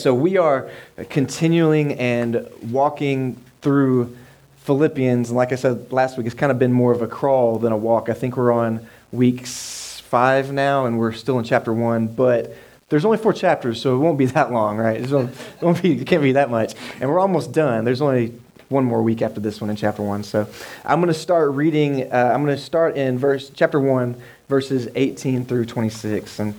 So we are continuing and walking through Philippians. And like I said last week, it's kind of been more of a crawl than a walk. I think we're on week five now, and we're still in chapter one. But there's only four chapters, so it won't be that long, right? It, won't, it, won't be, it can't be that much. And we're almost done. There's only one more week after this one in chapter one. So I'm going to start reading. Uh, I'm going to start in verse chapter one, verses 18 through 26. And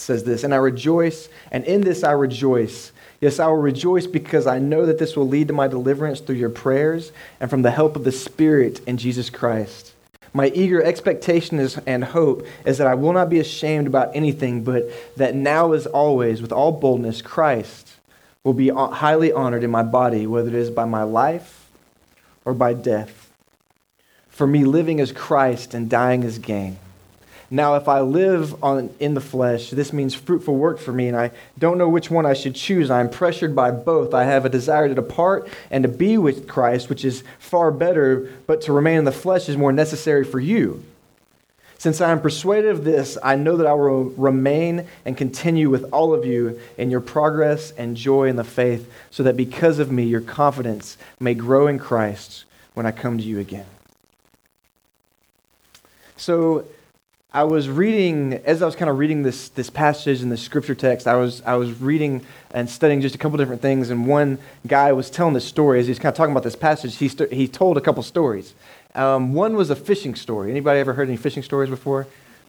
says this, and I rejoice, and in this I rejoice. Yes, I will rejoice because I know that this will lead to my deliverance through your prayers and from the help of the Spirit in Jesus Christ. My eager expectation is, and hope is that I will not be ashamed about anything, but that now as always, with all boldness, Christ will be highly honored in my body, whether it is by my life or by death. For me, living is Christ and dying is gain. Now, if I live on, in the flesh, this means fruitful work for me, and I don't know which one I should choose. I am pressured by both. I have a desire to depart and to be with Christ, which is far better, but to remain in the flesh is more necessary for you. Since I am persuaded of this, I know that I will remain and continue with all of you in your progress and joy in the faith, so that because of me, your confidence may grow in Christ when I come to you again. So, I was reading as I was kind of reading this this passage in the scripture text. I was I was reading and studying just a couple different things, and one guy was telling this story as he was kind of talking about this passage. He st- he told a couple stories. Um, one was a fishing story. Anybody ever heard any fishing stories before?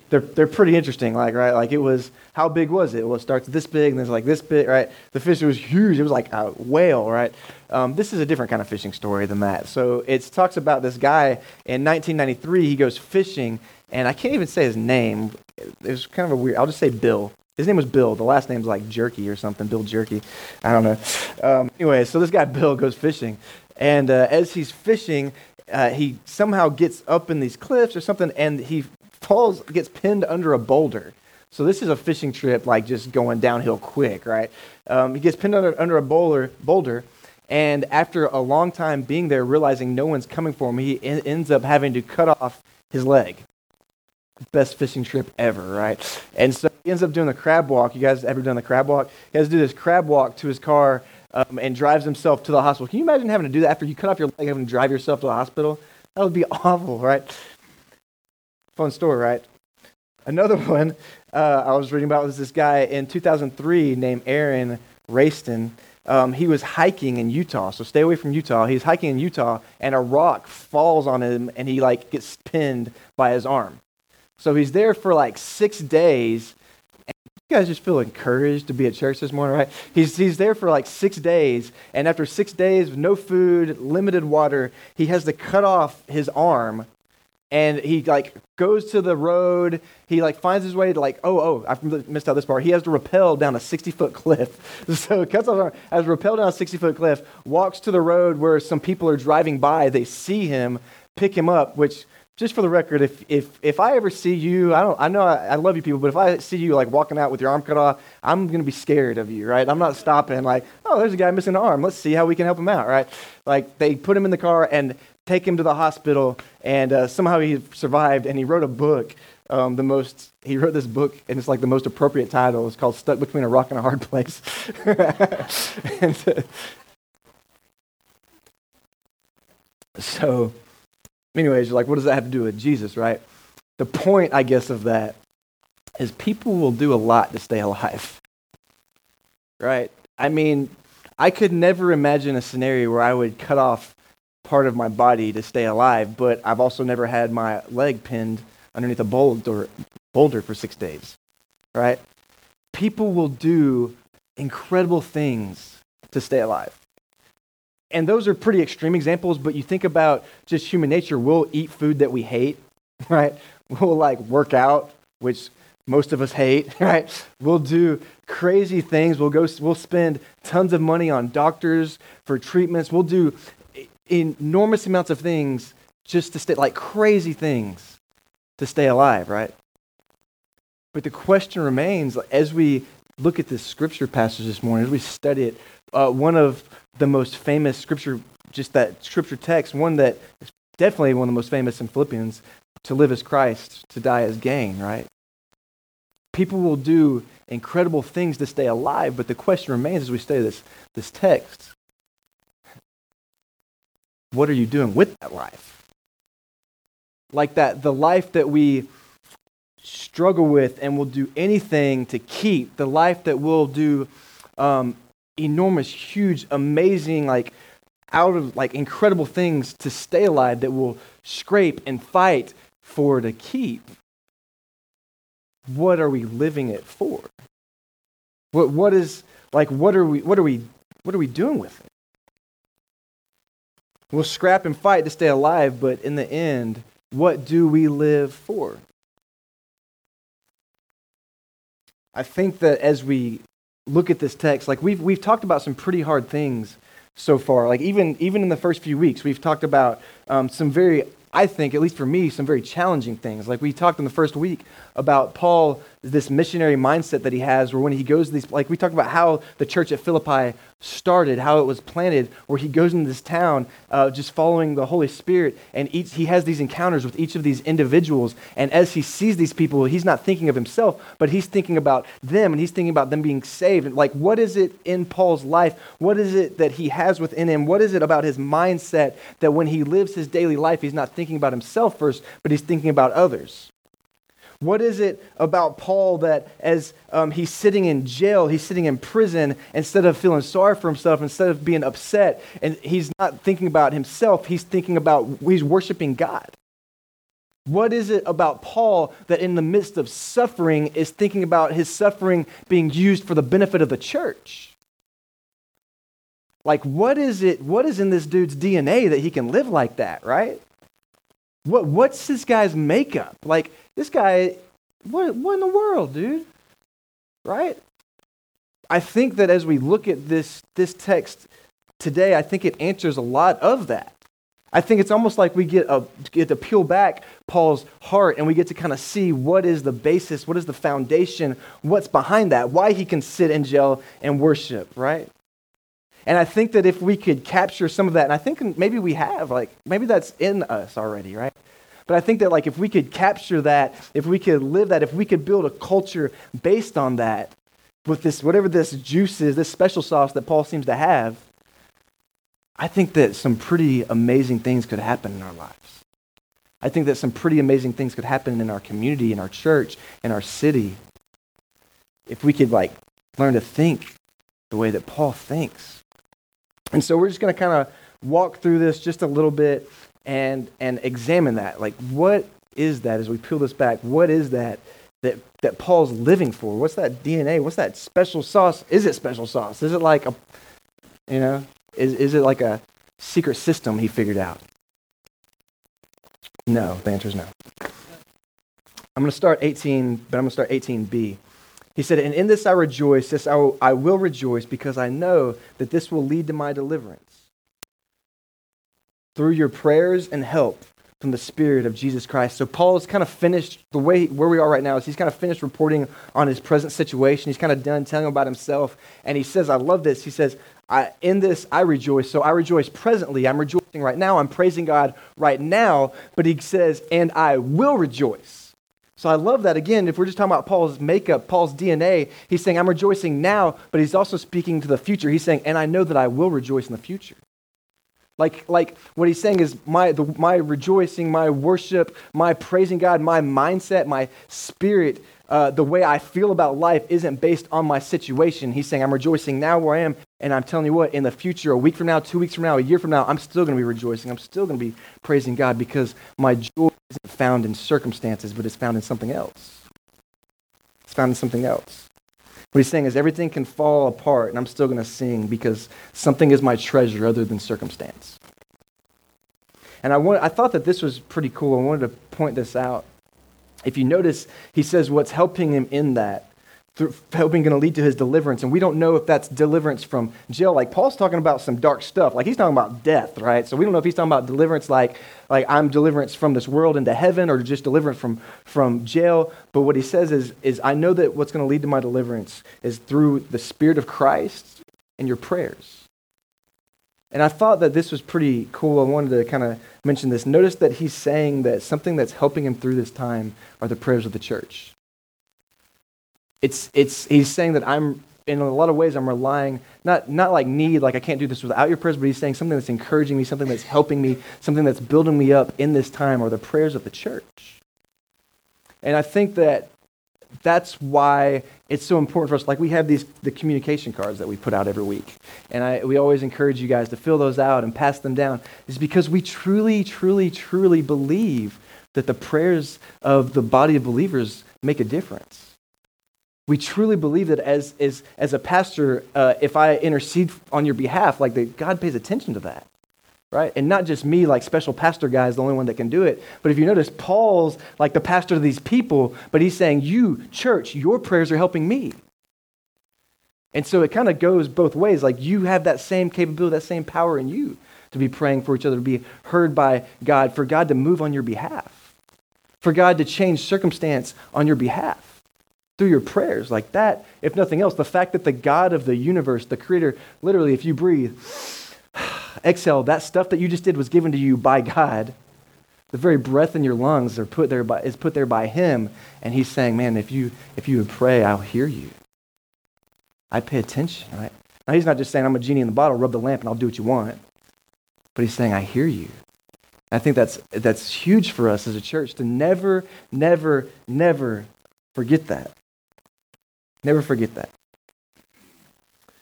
They're they're pretty interesting. Like right, like it was how big was it? Well, it starts this big and then it's like this big, right? The fish was huge. It was like a whale, right? Um, this is a different kind of fishing story than that. So it talks about this guy in 1993. He goes fishing and I can't even say his name. It was kind of a weird. I'll just say Bill. His name was Bill. The last name's like Jerky or something. Bill Jerky. I don't know. Um, anyway, so this guy Bill goes fishing, and uh, as he's fishing, uh, he somehow gets up in these cliffs or something, and he falls, gets pinned under a boulder. So this is a fishing trip, like just going downhill quick, right? Um, he gets pinned under, under a boulder, boulder, and after a long time being there, realizing no one's coming for him, he en- ends up having to cut off his leg best fishing trip ever, right? And so he ends up doing the crab walk. You guys ever done the crab walk? He has to do this crab walk to his car um, and drives himself to the hospital. Can you imagine having to do that after you cut off your leg, having to drive yourself to the hospital? That would be awful, right? Fun story, right? Another one uh, I was reading about was this guy in 2003 named Aron Ralston. Um, he was hiking in Utah, so stay away from Utah. He's hiking in Utah, and a rock falls on him, and he like gets pinned by his arm. So he's there for like six days. You guys just feel encouraged to be at church this morning, right? He's, he's there for like six days. And after six days no food, limited water, he has to cut off his arm. And he like goes to the road. He like finds his way to like, oh, oh, I missed out this part. He has to rappel down a 60 foot cliff. So cuts off his arm, has rappel down a 60 foot cliff, walks to the road where some people are driving by. They see him, pick him up, which just for the record, if, if, if I ever see you, I, don't, I know I, I, love you people, but if I see you like walking out with your arm cut off, I'm going to be scared of you, right? I'm not stopping like, oh, there's a guy missing an arm. Let's see how we can help him out, right? Like they put him in the car and take him to the hospital, and uh, somehow he survived, and he wrote a book. Um, the most he wrote this book, and it's like the most appropriate title. It's called "Stuck Between a Rock and a Hard Place." and, uh, so anyways, you're like, what does that have to do with Jesus, right? The point, I guess, of that is people will do a lot to stay alive, right? I mean, I could never imagine a scenario where I would cut off part of my body to stay alive, but I've also never had my leg pinned underneath a boulder, boulder for six days, right? People will do incredible things to stay alive and those are pretty extreme examples, but you think about just human nature. We'll eat food that we hate, right? We'll like work out, which most of us hate, right? We'll do crazy things. We'll go, we'll spend tons of money on doctors for treatments. We'll do enormous amounts of things just to stay, like crazy things to stay alive, right? But the question remains as we look at this scripture passage this morning, as we study it, uh, one of the most famous scripture, just that scripture text, one that is definitely one of the most famous in Philippians to live as Christ, to die as gain, right? People will do incredible things to stay alive. But the question remains as we study this, this text what are you doing with that life? Like that, the life that we struggle with and will do anything to keep, the life that we'll do um, enormous, huge, amazing, like out of like incredible things to stay alive that will scrape and fight for to keep. What are we living it for? What what is like what are we what are we what are we doing with it? We'll scrap and fight to stay alive, but in the end, what do we live for? I think that as we look at this text, like we've we've talked about some pretty hard things so far. Like even even in the first few weeks, we've talked about um, some very I think, at least for me, some very challenging things. Like we talked in the first week about Paul, this missionary mindset that he has, where when he goes to these, like we talked about how the church at Philippi started, how it was planted, where he goes into this town uh, just following the Holy Spirit, and each, he has these encounters with each of these individuals. And as he sees these people, he's not thinking of himself, but he's thinking about them, and he's thinking about them being saved. And like, what is it in Paul's life? What is it that he has within him? What is it about his mindset that when he lives his daily life, he's not thinking thinking about himself first, but he's thinking about others. What is it about Paul that as um, he's sitting in jail, he's sitting in prison, instead of feeling sorry for himself, instead of being upset, and he's not thinking about himself, he's thinking about, he's worshiping God? What is it about Paul that in the midst of suffering is thinking about his suffering being used for the benefit of the church? Like, what is it, what is in this dude's DNA that he can live like that, right? What, what's this guy's makeup? Like, this guy, what, what in the world, dude? Right? I think that as we look at this, this text today, I think it answers a lot of that. I think it's almost like we get, a, get to peel back Paul's heart and we get to kind of see what is the basis, what is the foundation, what's behind that, why he can sit in jail and worship, right? And I think that if we could capture some of that, and I think maybe we have, like, maybe that's in us already, right? But I think that, like, if we could capture that, if we could live that, if we could build a culture based on that, with this, whatever this juice is, this special sauce that Paul seems to have, I think that some pretty amazing things could happen in our lives. I think that some pretty amazing things could happen in our community, in our church, in our city, if we could, like, learn to think the way that Paul thinks. And so we're just going to kind of walk through this just a little bit and and examine that. Like what is that as we peel this back? What is that that that Paul's living for? What's that DNA? What's that special sauce? Is it special sauce? Is it like a you know, is is it like a secret system he figured out? No, the answer is no. I'm going to start 18, but I'm going to start 18b. He said, And in this I rejoice, this I will, I will rejoice, because I know that this will lead to my deliverance. Through your prayers and help from the Spirit of Jesus Christ. So Paul is kind of finished the way where we are right now is he's kind of finished reporting on his present situation. He's kind of done telling about himself. And he says, I love this. He says, I, in this I rejoice. So I rejoice presently. I'm rejoicing right now. I'm praising God right now. But he says, and I will rejoice so I love that. Again, if we're just talking about Paul's makeup, Paul's DNA, he's saying, I'm rejoicing now, but he's also speaking to the future. He's saying, and I know that I will rejoice in the future. Like, like what he's saying is my, the, my rejoicing, my worship, my praising God, my mindset, my spirit, uh, the way I feel about life isn't based on my situation. He's saying, I'm rejoicing now where I am, and I'm telling you what, in the future, a week from now, two weeks from now, a year from now, I'm still going to be rejoicing. I'm still going to be praising God because my joy isn't found in circumstances, but it's found in something else. It's found in something else. What he's saying is everything can fall apart, and I'm still going to sing because something is my treasure other than circumstance. And I, want, I thought that this was pretty cool. I wanted to point this out. If you notice, he says what's helping him in that helping going to lead to his deliverance. And we don't know if that's deliverance from jail. Like Paul's talking about some dark stuff. Like he's talking about death, right? So we don't know if he's talking about deliverance like, like I'm deliverance from this world into heaven or just deliverance from, from jail. But what he says is, is I know that what's going to lead to my deliverance is through the Spirit of Christ and your prayers. And I thought that this was pretty cool. I wanted to kind of mention this. Notice that he's saying that something that's helping him through this time are the prayers of the church. It's, it's, he's saying that I'm, in a lot of ways, I'm relying, not, not like need, like I can't do this without your prayers, but he's saying something that's encouraging me, something that's helping me, something that's building me up in this time, are the prayers of the church. And I think that that's why it's so important for us. Like we have these the communication cards that we put out every week, and I, we always encourage you guys to fill those out and pass them down. Is because we truly, truly, truly believe that the prayers of the body of believers make a difference. We truly believe that as, as, as a pastor, uh, if I intercede on your behalf, like that God pays attention to that right? And not just me, like special pastor guy is the only one that can do it. But if you notice, Paul's like the pastor of these people, but he's saying, You, church, your prayers are helping me. And so it kind of goes both ways. Like you have that same capability, that same power in you to be praying for each other, to be heard by God, for God to move on your behalf, for God to change circumstance on your behalf through your prayers. Like that, if nothing else, the fact that the God of the universe, the creator, literally, if you breathe, exhale, that stuff that you just did was given to you by God. The very breath in your lungs are put there by, is put there by Him. And He's saying, man, if you, if you would pray, I'll hear you. I pay attention, right? Now, He's not just saying, I'm a genie in the bottle, rub the lamp, and I'll do what you want. But He's saying, I hear you. I think that's, that's huge for us as a church to never, never, never forget that. Never forget that.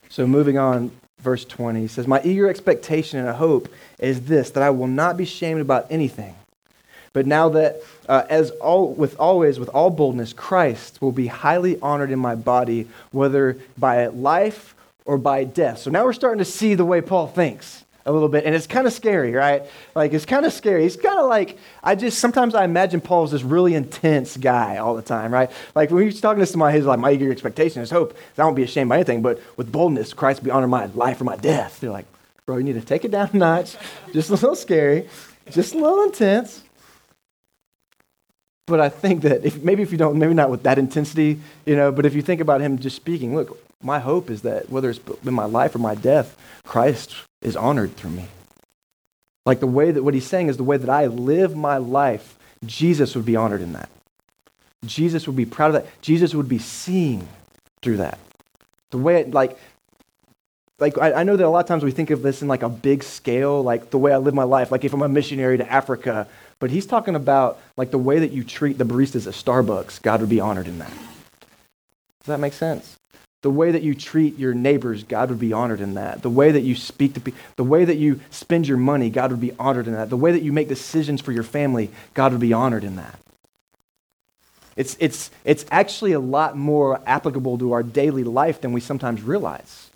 So, moving on verse 20. Says, My eager expectation and hope is this, that I will not be shamed about anything. But now that, uh, as all, with always, with all boldness, Christ will be highly honored in my body, whether by life or by death. So now we're starting to see the way Paul thinks a little bit, and it's kind of scary, right? Like it's kind of scary. He's kind of like I just sometimes I imagine Paul's this really intense guy all the time, right? Like when he's talking to somebody, he's like, "My eager expectation is hope. I won't be ashamed by anything, but with boldness, Christ be honored my life or my death." They're like, "Bro, you need to take it down a notch. Just a little scary, just a little intense." But I think that if, maybe if you don't, maybe not with that intensity, you know, but if you think about him just speaking, look, my hope is that whether it's in my life or my death, Christ is honored through me. Like the way that what he's saying is the way that I live my life, Jesus would be honored in that. Jesus would be proud of that. Jesus would be seen through that. The way it, like, like I, I know that a lot of times we think of this in like a big scale, like the way I live my life, like if I'm a missionary to Africa. But he's talking about like the way that you treat the baristas at Starbucks, God would be honored in that. Does that make sense? The way that you treat your neighbors, God would be honored in that. The way that you speak to people, the way that you spend your money, God would be honored in that. The way that you make decisions for your family, God would be honored in that. It's, it's, it's actually a lot more applicable to our daily life than we sometimes realize.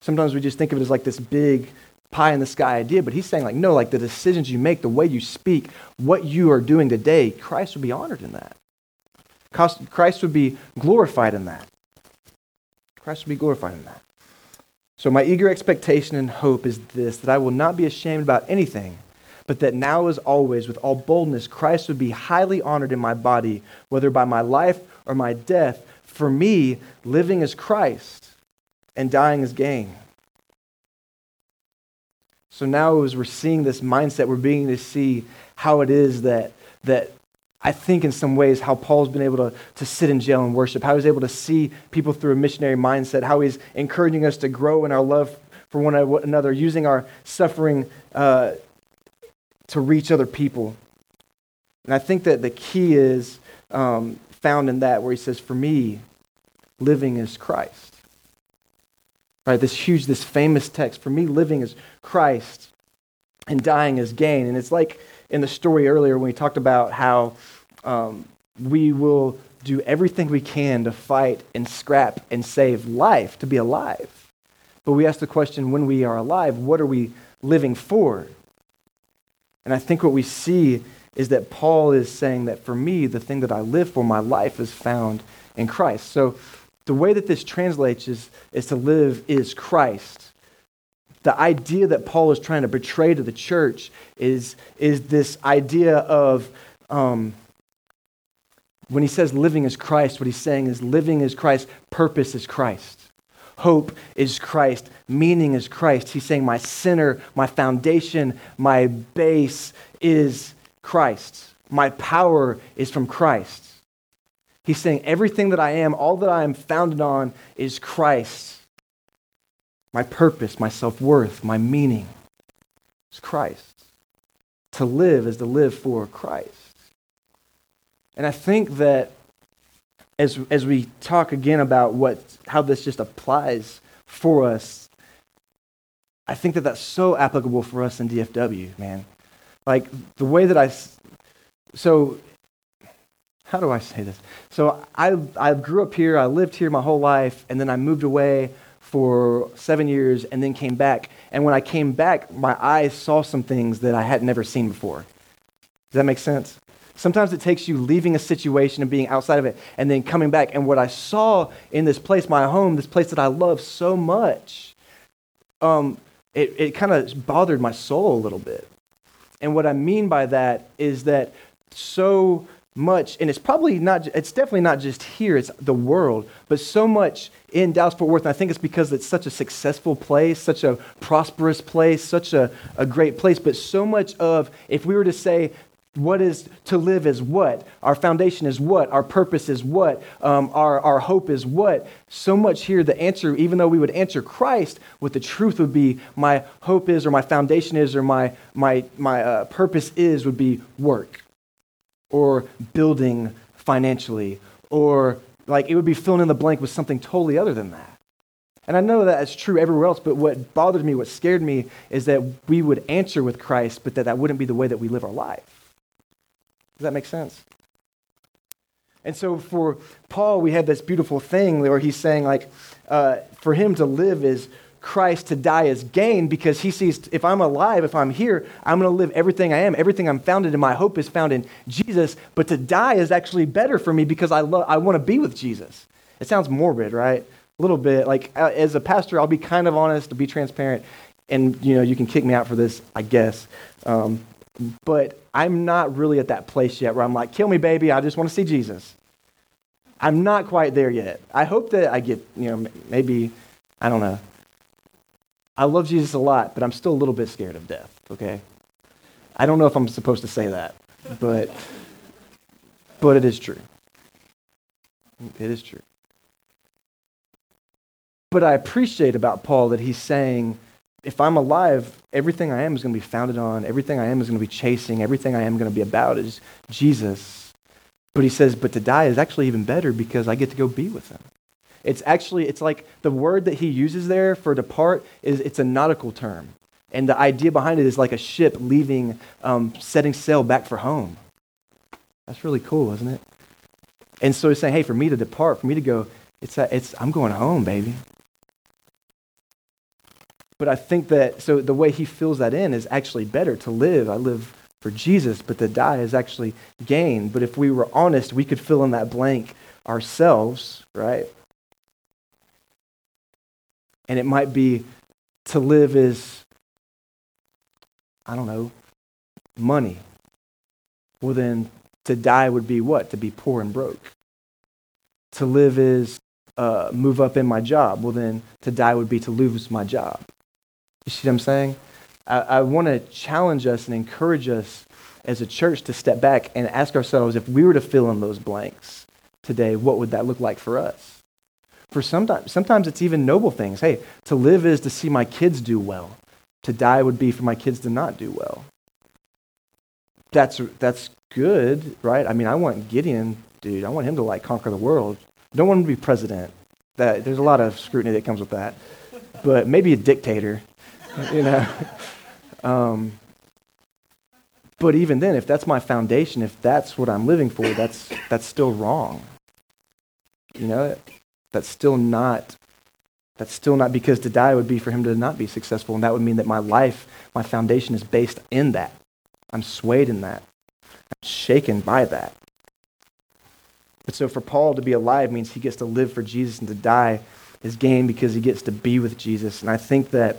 Sometimes we just think of it as like this big pie in the sky idea, but he's saying, like, no, like the decisions you make, the way you speak, what you are doing today, Christ would be honored in that. Christ would be glorified in that. Christ would be glorified in that. So, my eager expectation and hope is this that I will not be ashamed about anything, but that now, as always, with all boldness, Christ would be highly honored in my body, whether by my life or my death. For me, living is Christ, and dying is gain. So now, as we're seeing this mindset, we're beginning to see how it is that, that I think in some ways how Paul's been able to, to sit in jail and worship, how he's able to see people through a missionary mindset, how he's encouraging us to grow in our love for one another, using our suffering uh, to reach other people. And I think that the key is um, found in that, where he says, For me, living is Christ. Right, this huge, this famous text. For me, living is Christ and dying is gain. And it's like in the story earlier when we talked about how um, we will do everything we can to fight and scrap and save life, to be alive. But we ask the question when we are alive, what are we living for? And I think what we see is that Paul is saying that for me, the thing that I live for, my life is found in Christ. So the way that this translates is, is to live is Christ the idea that Paul is trying to portray to the church is, is this idea of um, when he says living is Christ, what he's saying is living is Christ, purpose is Christ. Hope is Christ. Meaning is Christ. He's saying, My center, my foundation, my base is Christ. My power is from Christ. He's saying, everything that I am, all that I am founded on is Christ. My purpose, my self worth, my meaning is Christ. To live is to live for Christ. And I think that as, as we talk again about what, how this just applies for us, I think that that's so applicable for us in DFW, man. Like the way that I, so how do I say this? So I, I grew up here, I lived here my whole life, and then I moved away for seven years and then came back. And when I came back, my eyes saw some things that I had never seen before. Does that make sense? Sometimes it takes you leaving a situation and being outside of it and then coming back. And what I saw in this place, my home, this place that I love so much, um, it, it kind of bothered my soul a little bit. And what I mean by that is that so much, and it's probably not, it's definitely not just here, it's the world, but so much in Dallas Fort Worth. And I think it's because it's such a successful place, such a prosperous place, such a, a great place. But so much of, if we were to say what is to live is what? Our foundation is what? Our purpose is what? Um, our, our hope is what? So much here, the answer, even though we would answer Christ, what the truth would be, my hope is, or my foundation is, or my, my, my uh, purpose is, would be work, or building financially, or like it would be filling in the blank with something totally other than that. And I know that it's true everywhere else, but what bothered me, what scared me, is that we would answer with Christ, but that that wouldn't be the way that we live our life. Does that make sense? And so for Paul, we have this beautiful thing where he's saying, like, uh, for him to live is Christ, to die is gain, because he sees if I'm alive, if I'm here, I'm going to live everything I am. Everything I'm founded in, my hope is found in Jesus. But to die is actually better for me because I, love, I want to be with Jesus. It sounds morbid, right? A little bit. Like, uh, as a pastor, I'll be kind of honest, to be transparent. And, you know, you can kick me out for this, I guess. Um, but I'm not really at that place yet where I'm like, kill me, baby, I just want to see Jesus. I'm not quite there yet. I hope that I get, you know, maybe, I don't know. I love Jesus a lot, but I'm still a little bit scared of death, okay? I don't know if I'm supposed to say that, but but it is true. It is true. But I appreciate about Paul that he's saying if I'm alive, everything I am is going to be founded on, everything I am is going to be chasing, everything I am going to be about is Jesus. But he says, but to die is actually even better because I get to go be with him. It's actually, it's like the word that he uses there for depart is it's a nautical term. And the idea behind it is like a ship leaving, um, setting sail back for home. That's really cool, isn't it? And so he's saying, hey, for me to depart, for me to go, it's, a, it's I'm going home, baby. But I think that, so the way he fills that in is actually better to live. I live for Jesus, but to die is actually gain. But if we were honest, we could fill in that blank ourselves, right? And it might be to live is, I don't know, money. Well, then to die would be what? To be poor and broke. To live is uh, move up in my job. Well, then to die would be to lose my job. You see what I'm saying? I, I want to challenge us and encourage us as a church to step back and ask ourselves if we were to fill in those blanks today, what would that look like for us? For sometimes, sometimes it's even noble things. Hey, to live is to see my kids do well. To die would be for my kids to not do well. That's, that's good, right? I mean, I want Gideon, dude, I want him to like conquer the world. Don't want him to be president. That, there's a lot of scrutiny that comes with that. But maybe a dictator. you know. Um, but even then, if that's my foundation, if that's what I'm living for, that's that's still wrong. You know, that's still not. That's still not because to die would be for him to not be successful, and that would mean that my life, my foundation is based in that. I'm swayed in that. I'm shaken by that. But so for Paul to be alive means he gets to live for Jesus, and to die is gain because he gets to be with Jesus. And I think that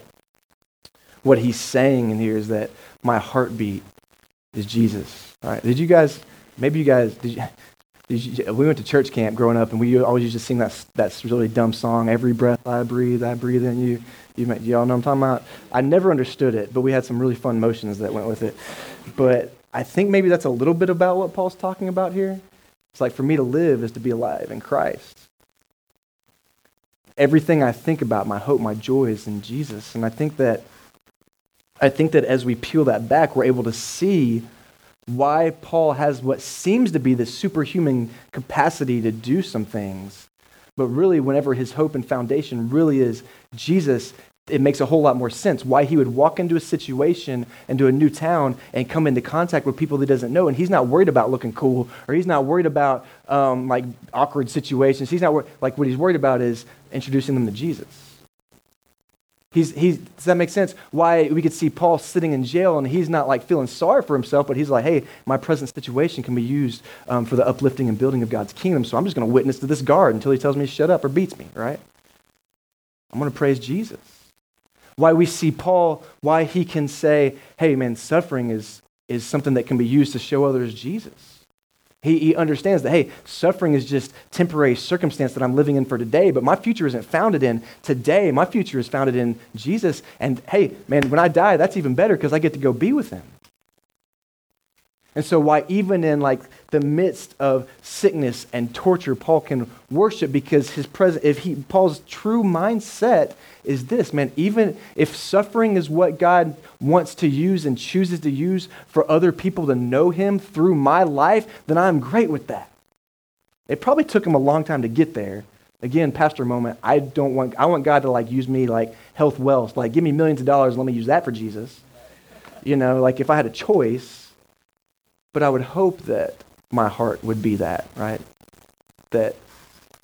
what he's saying in here is that my heartbeat is Jesus. All right. Did you guys, maybe you guys, did you, we went to church camp growing up and we always used to sing that, that really dumb song, Every Breath I Breathe, I Breathe in You. You, y'all know I'm talking about? I never understood it, but we had some really fun motions that went with it. But I think maybe that's a little bit about what Paul's talking about here. It's like for me to live is to be alive in Christ. Everything I think about, my hope, my joy is in Jesus. And I think that I think that as we peel that back, we're able to see why Paul has what seems to be the superhuman capacity to do some things. But really, whenever his hope and foundation really is Jesus, it makes a whole lot more sense why he would walk into a situation, into a new town, and come into contact with people he doesn't know. And he's not worried about looking cool, or he's not worried about um, like awkward situations. He's not wor- like what he's worried about is introducing them to Jesus. He's, he's, does that make sense? Why we could see Paul sitting in jail and he's not like feeling sorry for himself, but he's like, hey, my present situation can be used um, for the uplifting and building of God's kingdom. So I'm just going to witness to this guard until he tells me to shut up or beats me, right? I'm going to praise Jesus. Why we see Paul, why he can say, hey, man, suffering is, is something that can be used to show others Jesus. He, he understands that, hey, suffering is just temporary circumstance that I'm living in for today, but my future isn't founded in today. My future is founded in Jesus. And hey, man, when I die, that's even better because I get to go be with him. And so, why even in like the midst of sickness and torture, Paul can worship because his present, if he Paul's true mindset is this, man. Even if suffering is what God wants to use and chooses to use for other people to know Him through my life, then I'm great with that. It probably took him a long time to get there. Again, pastor moment. I don't want. I want God to like use me like health, wealth. Like give me millions of dollars. Let me use that for Jesus. You know, like if I had a choice but I would hope that my heart would be that, right? That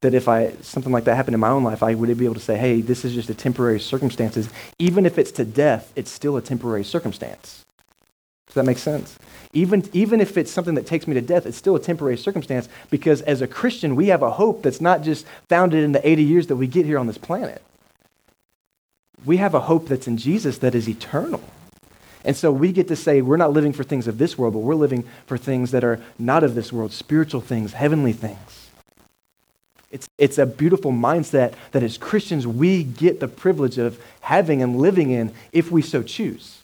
that if I something like that happened in my own life, I would be able to say, "Hey, this is just a temporary circumstances. Even if it's to death, it's still a temporary circumstance." Does that make sense? Even even if it's something that takes me to death, it's still a temporary circumstance because as a Christian, we have a hope that's not just founded in the 80 years that we get here on this planet. We have a hope that's in Jesus that is eternal. And so we get to say we're not living for things of this world, but we're living for things that are not of this world, spiritual things, heavenly things. It's, it's a beautiful mindset that as Christians we get the privilege of having and living in if we so choose.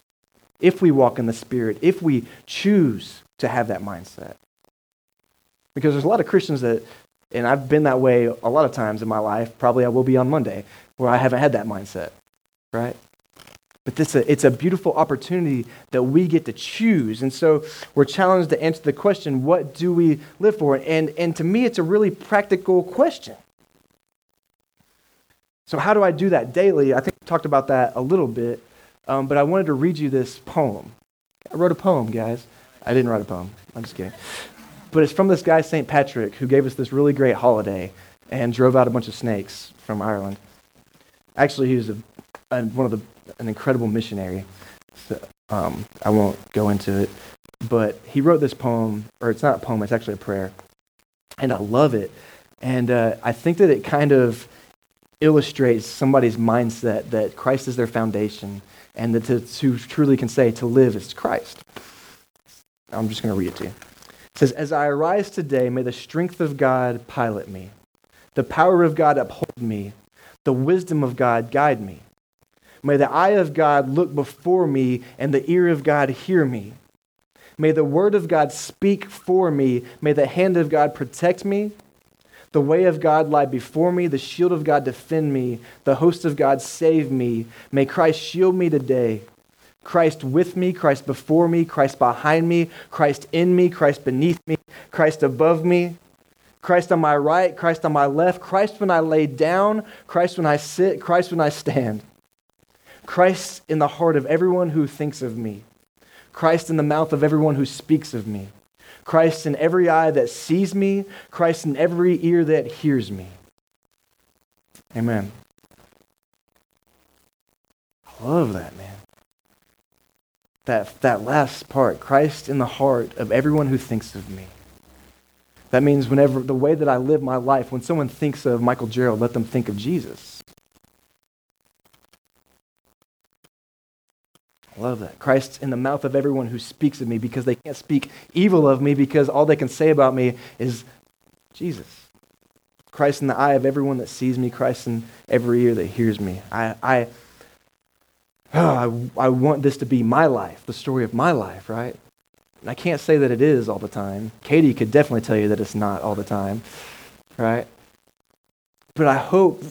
If we walk in the Spirit, if we choose to have that mindset. Because there's a lot of Christians that, and I've been that way a lot of times in my life, probably I will be on Monday, where I haven't had that mindset, right? But this, it's a beautiful opportunity that we get to choose. And so we're challenged to answer the question, what do we live for? And, and to me, it's a really practical question. So, how do I do that daily? I think we talked about that a little bit, um, but I wanted to read you this poem. I wrote a poem, guys. I didn't write a poem. I'm just kidding. But it's from this guy, St. Patrick, who gave us this really great holiday and drove out a bunch of snakes from Ireland. Actually, he was a, one of the an incredible missionary. So, um, I won't go into it, but he wrote this poem, or it's not a poem, it's actually a prayer, and I love it. And uh, I think that it kind of illustrates somebody's mindset that Christ is their foundation, and that to, to truly can say to live is Christ. I'm just going to read it to you. It says, As I arise today, may the strength of God pilot me, the power of God uphold me, the wisdom of God guide me. May the eye of God look before me and the ear of God hear me. May the word of God speak for me. May the hand of God protect me. The way of God lie before me. The shield of God defend me. The host of God save me. May Christ shield me today. Christ with me, Christ before me, Christ behind me, Christ in me, Christ beneath me, Christ above me, Christ on my right, Christ on my left, Christ when I lay down, Christ when I sit, Christ when I stand. Christ in the heart of everyone who thinks of me. Christ in the mouth of everyone who speaks of me. Christ in every eye that sees me. Christ in every ear that hears me. Amen. I love that, man. That, that last part Christ in the heart of everyone who thinks of me. That means whenever the way that I live my life, when someone thinks of Michael Gerald, let them think of Jesus. Love that. Christ's in the mouth of everyone who speaks of me because they can't speak evil of me because all they can say about me is Jesus. Christ in the eye of everyone that sees me, Christ in every ear that hears me. I, I, oh, I, I want this to be my life, the story of my life, right? And I can't say that it is all the time. Katie could definitely tell you that it's not all the time, right? But I hope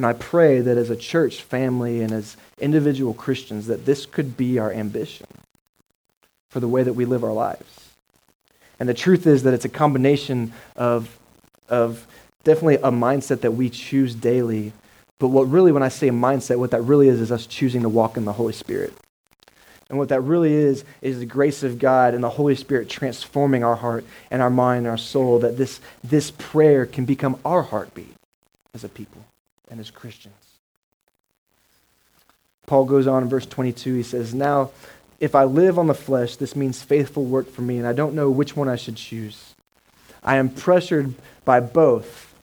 and I pray that as a church family and as individual Christians, that this could be our ambition for the way that we live our lives. And the truth is that it's a combination of, of definitely a mindset that we choose daily. But what really, when I say a mindset, what that really is, is us choosing to walk in the Holy Spirit. And what that really is, is the grace of God and the Holy Spirit transforming our heart and our mind and our soul, that this, this prayer can become our heartbeat as a people and as Christians. Paul goes on in verse 22. He says, Now, if I live on the flesh, this means faithful work for me, and I don't know which one I should choose. I am pressured by both.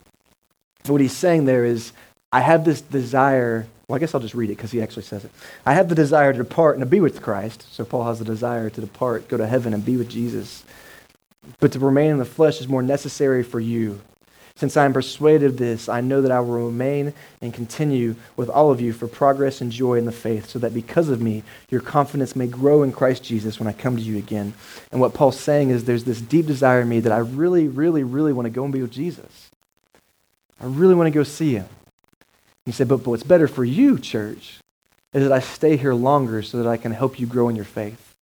What he's saying there is, I have this desire. Well, I guess I'll just read it because he actually says it. I have the desire to depart and to be with Christ. So Paul has the desire to depart, go to heaven, and be with Jesus. But to remain in the flesh is more necessary for you. Since I am persuaded of this, I know that I will remain and continue with all of you for progress and joy in the faith, so that because of me, your confidence may grow in Christ Jesus when I come to you again. And what Paul's saying is there's this deep desire in me that I really, really, really want to go and be with Jesus. I really want to go see him. He said, but, but what's better for you, church, is that I stay here longer so that I can help you grow in your faith.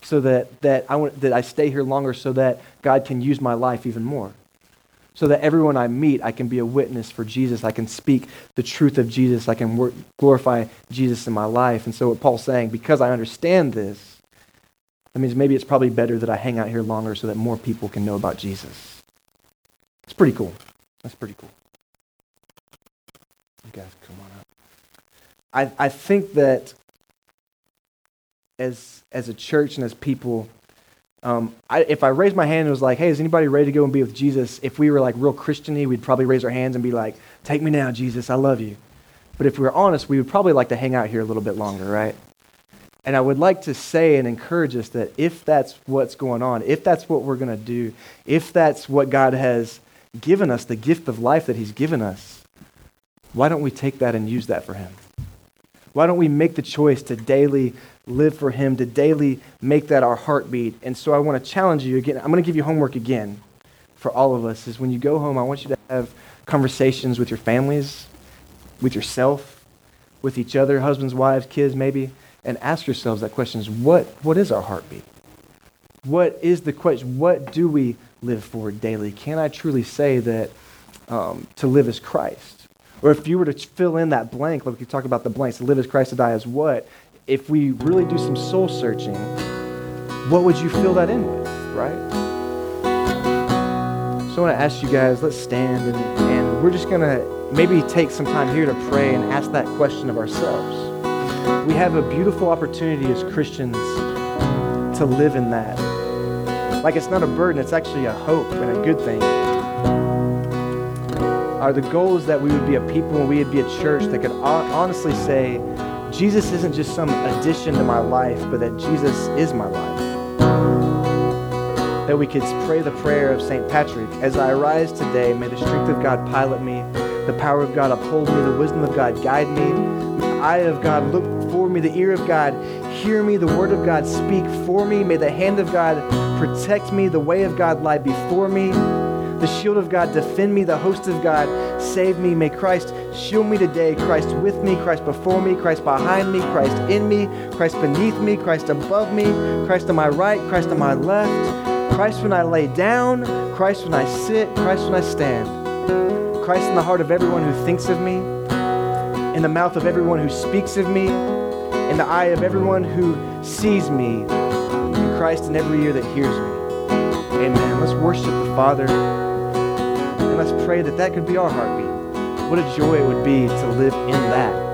So that, that, I, want, that I stay here longer so that God can use my life even more so that everyone I meet, I can be a witness for Jesus. I can speak the truth of Jesus. I can work, glorify Jesus in my life. And so, what Paul's saying, because I understand this, that means maybe it's probably better that I hang out here longer so that more people can know about Jesus. It's pretty cool. That's pretty cool. You guys, come on up. I, I think that as, as a church and as people, um, I, if I raised my hand and was like, hey, is anybody ready to go and be with Jesus? If we were like real Christiany, we'd probably raise our hands and be like, take me now, Jesus, I love you. But if we were honest, we would probably like to hang out here a little bit longer, right? And I would like to say and encourage us that if that's what's going on, if that's what we're going to do, if that's what God has given us, the gift of life that He's given us, why don't we take that and use that for Him? Why don't we make the choice to daily live for Him, to daily make that our heartbeat? And so I want to challenge you again. I'm going to give you homework again for all of us is when you go home, I want you to have conversations with your families, with yourself, with each other, husbands, wives, kids, maybe, and ask yourselves that question is what, what is our heartbeat? What is the question? What do we live for daily? Can I truly say that um, to live as Christ? Or if you were to fill in that blank, like we talk about the blanks, to live as Christ, to die as what? If we really do some soul searching, what would you fill that in with, right? So I want to ask you guys, let's stand and, and we're just going to maybe take some time here to pray and ask that question of ourselves. We have a beautiful opportunity as Christians to live in that. Like it's not a burden, it's actually a hope and a good thing. Our the goal is that we would be a people and we would be a church that could honestly say, Jesus isn't just some addition to my life, but that Jesus is my life. That we could pray the prayer of St. Patrick As I arise today, may the strength of God pilot me, the power of God uphold me, the wisdom of God guide me, the eye of God look for me, the ear of God hear me, the word of God speak for me, may the hand of God protect me, the way of God lie before me. The shield of God defend me, the host of God save me. May Christ shield me today. Christ with me, Christ before me, Christ behind me, Christ in me, Christ beneath me, Christ above me, Christ on my right, Christ on my left, Christ when I lay down, Christ when I sit, Christ when I stand. Christ in the heart of everyone who thinks of me, in the mouth of everyone who speaks of me, in the eye of everyone who sees me, and Christ in every ear that hears me. Amen. Let's worship the Father. And let's pray that that could be our heartbeat. What a joy it would be to live in that.